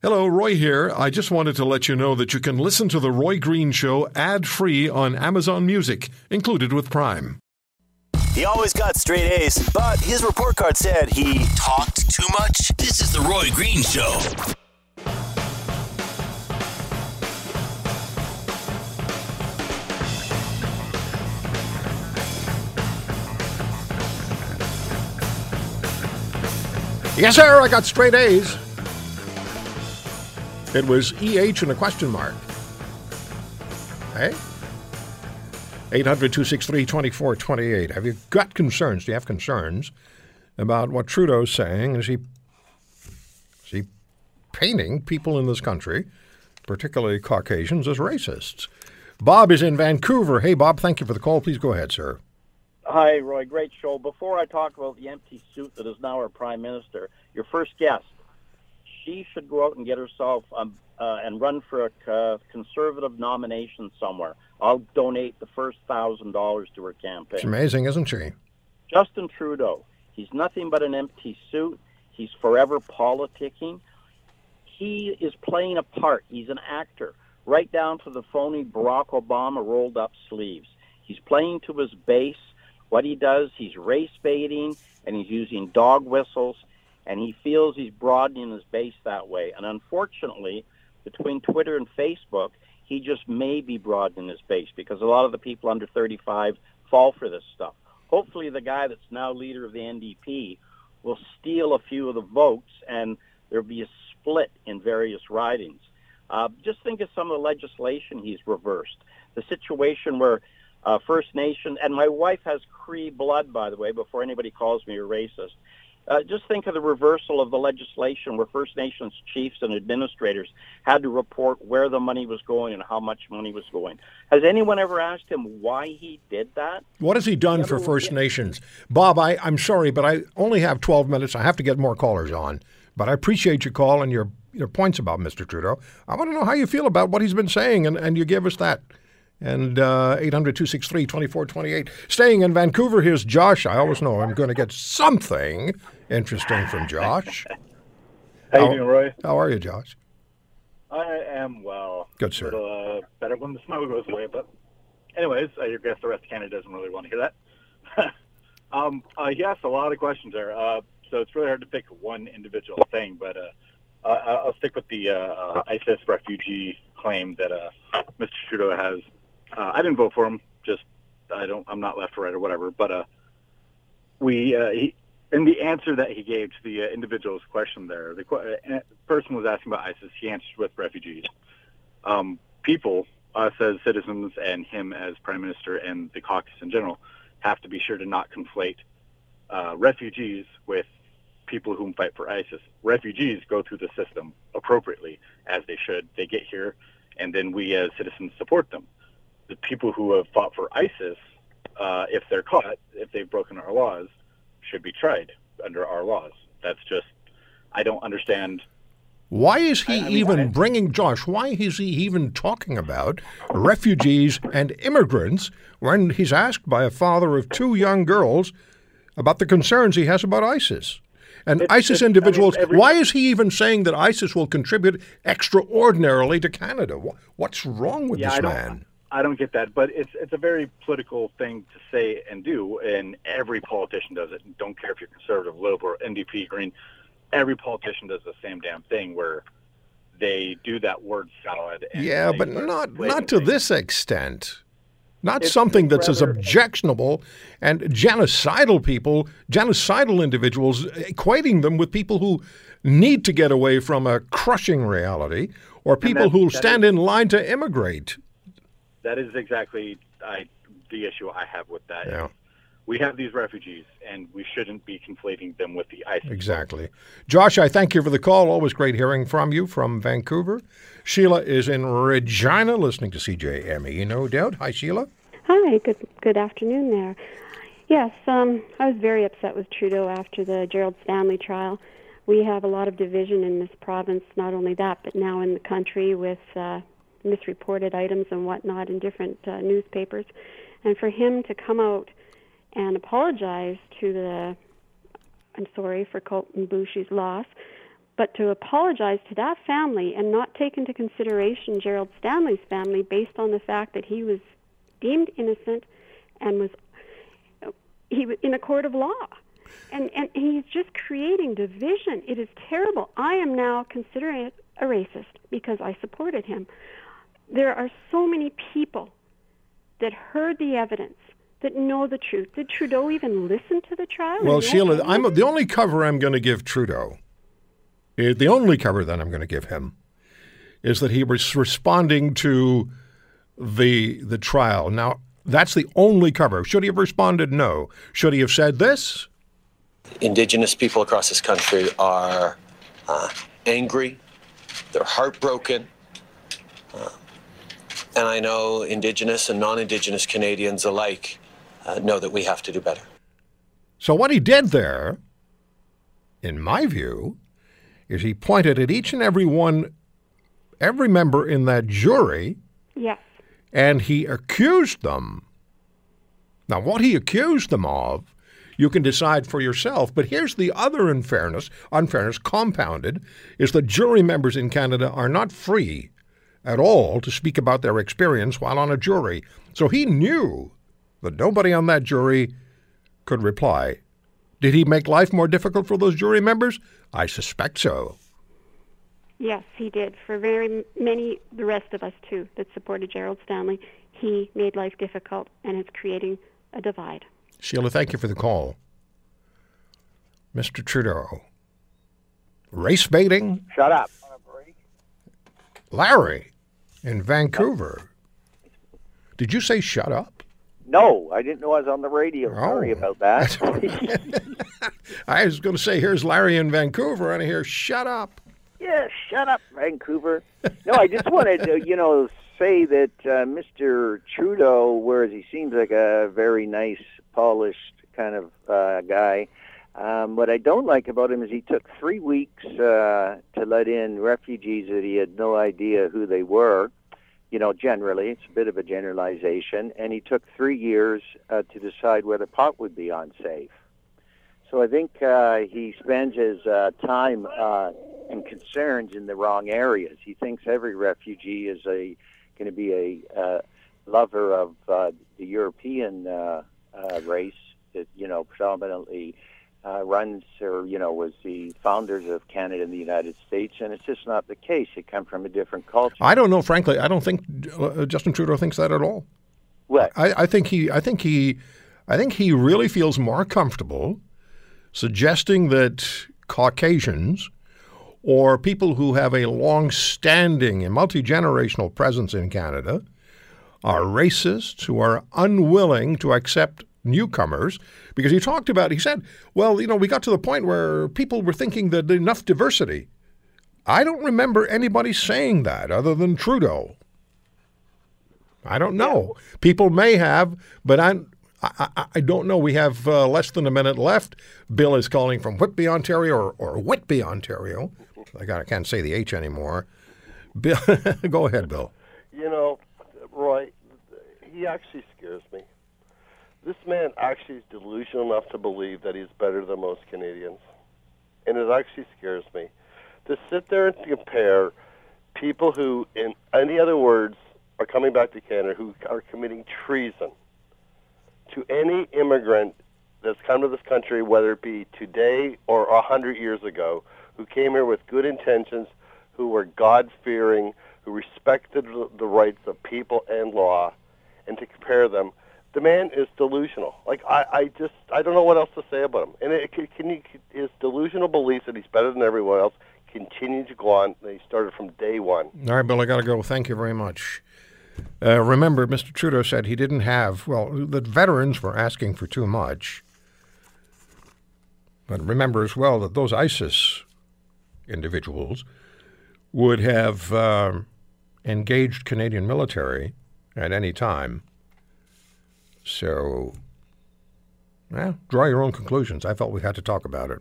Hello, Roy here. I just wanted to let you know that you can listen to The Roy Green Show ad free on Amazon Music, included with Prime. He always got straight A's, but his report card said he talked too much. This is The Roy Green Show. Yes, sir, I got straight A's. It was EH and a question mark. Hey? 800 263 2428. Have you got concerns? Do you have concerns about what Trudeau's saying? Is he, is he painting people in this country, particularly Caucasians, as racists? Bob is in Vancouver. Hey, Bob, thank you for the call. Please go ahead, sir. Hi, Roy. Great show. Before I talk about the empty suit that is now our prime minister, your first guest, she should go out and get herself um, uh, and run for a uh, conservative nomination somewhere. I'll donate the first thousand dollars to her campaign. It's amazing, isn't she? Justin Trudeau. He's nothing but an empty suit. He's forever politicking. He is playing a part. He's an actor, right down to the phony Barack Obama rolled up sleeves. He's playing to his base. What he does, he's race baiting and he's using dog whistles and he feels he's broadening his base that way. And unfortunately, between Twitter and Facebook, he just may be broadening his base because a lot of the people under 35 fall for this stuff. Hopefully, the guy that's now leader of the NDP will steal a few of the votes and there'll be a split in various ridings. Uh, just think of some of the legislation he's reversed. The situation where uh, First Nation, and my wife has Cree blood, by the way, before anybody calls me a racist. Uh, just think of the reversal of the legislation where First Nations chiefs and administrators had to report where the money was going and how much money was going. Has anyone ever asked him why he did that? What has he done for First Nations? Bob, I, I'm sorry, but I only have 12 minutes. I have to get more callers on. But I appreciate your call and your, your points about Mr. Trudeau. I want to know how you feel about what he's been saying, and, and you give us that and uh, 800 263 2428. Staying in Vancouver, here's Josh. I always know I'm going to get something interesting from Josh. how, you doing, Roy? How are you, Josh? I am well. Good, sir. A little uh, better when the snow goes away, but anyways, I guess the rest of Canada doesn't really want to hear that. um, uh, he asked a lot of questions there, uh, so it's really hard to pick one individual thing, but uh, I'll stick with the uh, ISIS refugee claim that Mr. Trudeau has uh, I didn't vote for him. Just I don't. I'm not left or right or whatever. But uh, we uh, he, in the answer that he gave to the uh, individual's question there, the uh, person was asking about ISIS. He answered with refugees. Um, people, us as citizens, and him as prime minister, and the caucus in general, have to be sure to not conflate uh, refugees with people who fight for ISIS. Refugees go through the system appropriately as they should. They get here, and then we as citizens support them the people who have fought for ISIS, uh, if they're caught, if they've broken our laws, should be tried under our laws. That's just, I don't understand. Why is he I, I mean, even bringing, Josh, why is he even talking about refugees and immigrants when he's asked by a father of two young girls about the concerns he has about ISIS? And it's, ISIS it's, individuals, I mean, every, why is he even saying that ISIS will contribute extraordinarily to Canada? What's wrong with yeah, this man? I don't get that, but it's it's a very political thing to say and do, and every politician does it. Don't care if you're conservative, liberal, NDP, Green. Every politician does the same damn thing where they do that word salad. yeah, but not not to things. this extent. Not it's, something that's rather, as objectionable and genocidal people, genocidal individuals, equating them with people who need to get away from a crushing reality or people who stand is, in line to immigrate that is exactly I, the issue I have with that. Yeah. We have these refugees, and we shouldn't be conflating them with the ISIS. Exactly. Josh, I thank you for the call. Always great hearing from you from Vancouver. Sheila is in Regina listening to CJME, no doubt. Hi, Sheila. Hi, good, good afternoon there. Yes, um, I was very upset with Trudeau after the Gerald Stanley trial. We have a lot of division in this province, not only that, but now in the country with uh, misreported items and whatnot in different uh, newspapers. And for him to come out and apologize to the, I'm sorry for Colten Boushie's loss, But to apologize to that family and not take into consideration Gerald Stanley's family based on the fact that he was deemed innocent and was he was in a court of law. And and he's just creating division. It is terrible. I am now considering it a racist because I supported him. There are so many people that heard the evidence that know the truth. Did Trudeau even listen to the trial? Well, Sheila, I'm the only cover I'm going to give Trudeau. Eh, the only cover that I'm going to give him is that he was responding to the the trial. Now, that's the only cover. Should he have responded? No. Should he have said this? Indigenous people across this country are uh, angry, they're heartbroken. Uh, and I know Indigenous and non Indigenous Canadians alike uh, know that we have to do better. So, what he did there, in my view, is he pointed at each and every one, every member in that jury. Yes. And he accused them. Now, what he accused them of you can decide for yourself. But here's the other unfairness, unfairness compounded, is that jury members in Canada are not free at all to speak about their experience while on a jury. So he knew that nobody on that jury could reply. Did he make life more difficult for those jury members? I suspect so. Yes, he did. For very many, the rest of us too, that supported Gerald Stanley, he made life difficult and is creating a divide. Sheila, thank you for the call. Mr. Trudeau. Race baiting? Shut up. Larry in Vancouver. Did you say shut up? No, I didn't know I was on the radio. Sorry Oh. about that. I was going to say, here's Larry in Vancouver, and I hear, shut up. yeah, shut up, Vancouver. No, I just wanted to, you know, say that uh, Mr. Trudeau, whereas he seems like a very nice, polished kind of uh, guy, um, what I don't like about him is he took three weeks uh, to let in refugees that he had no idea who they were. You know, generally, it's a bit of a generalization. And he took three years uh, to decide whether pot would be unsafe. So I think uh, he spends his uh, time uh, and concerns in the wrong areas. He thinks every refugee is a going to be a uh, lover of uh, the European uh, uh, race that you know predominantly uh, runs or you know was the founders of Canada and the United States, and it's just not the case. It come from a different culture. I don't know, frankly. I don't think uh, Justin Trudeau thinks that at all. What? I, I think he, I think he, I think he really feels more comfortable suggesting that Caucasians or people who have a long-standing and multi-generational presence in Canada are racists who are unwilling to accept newcomers because he talked about he said well you know we got to the point where people were thinking that enough diversity. I don't remember anybody saying that other than trudeau. I don't know. People may have but I'm, I, I, I don't know. We have uh, less than a minute left. Bill is calling from whitby ontario or, or whitby ontario. I got- I can't say the h anymore. Bill go ahead bill. You know, Roy, he actually scares me. This man actually is delusional enough to believe that he's better than most Canadians. And it actually scares me. To sit there and compare people who, in any other words, are coming back to Canada who are committing treason to any immigrant that's come to this country, whether it be today or a hundred years ago, who came here with good intentions, who were God fearing, who respected the rights of people and law, and to compare them, the man is delusional. Like I, I just, I don't know what else to say about him. And it, can, his delusional belief that he's better than everyone else continue to go on. They started from day one. All right, Bill, I got to go. Thank you very much. Uh, remember, Mr. Trudeau said he didn't have, well, that veterans were asking for too much. But remember as well that those ISIS individuals would have um, engaged Canadian military at any time. So, well, draw your own conclusions. I felt we had to talk about it.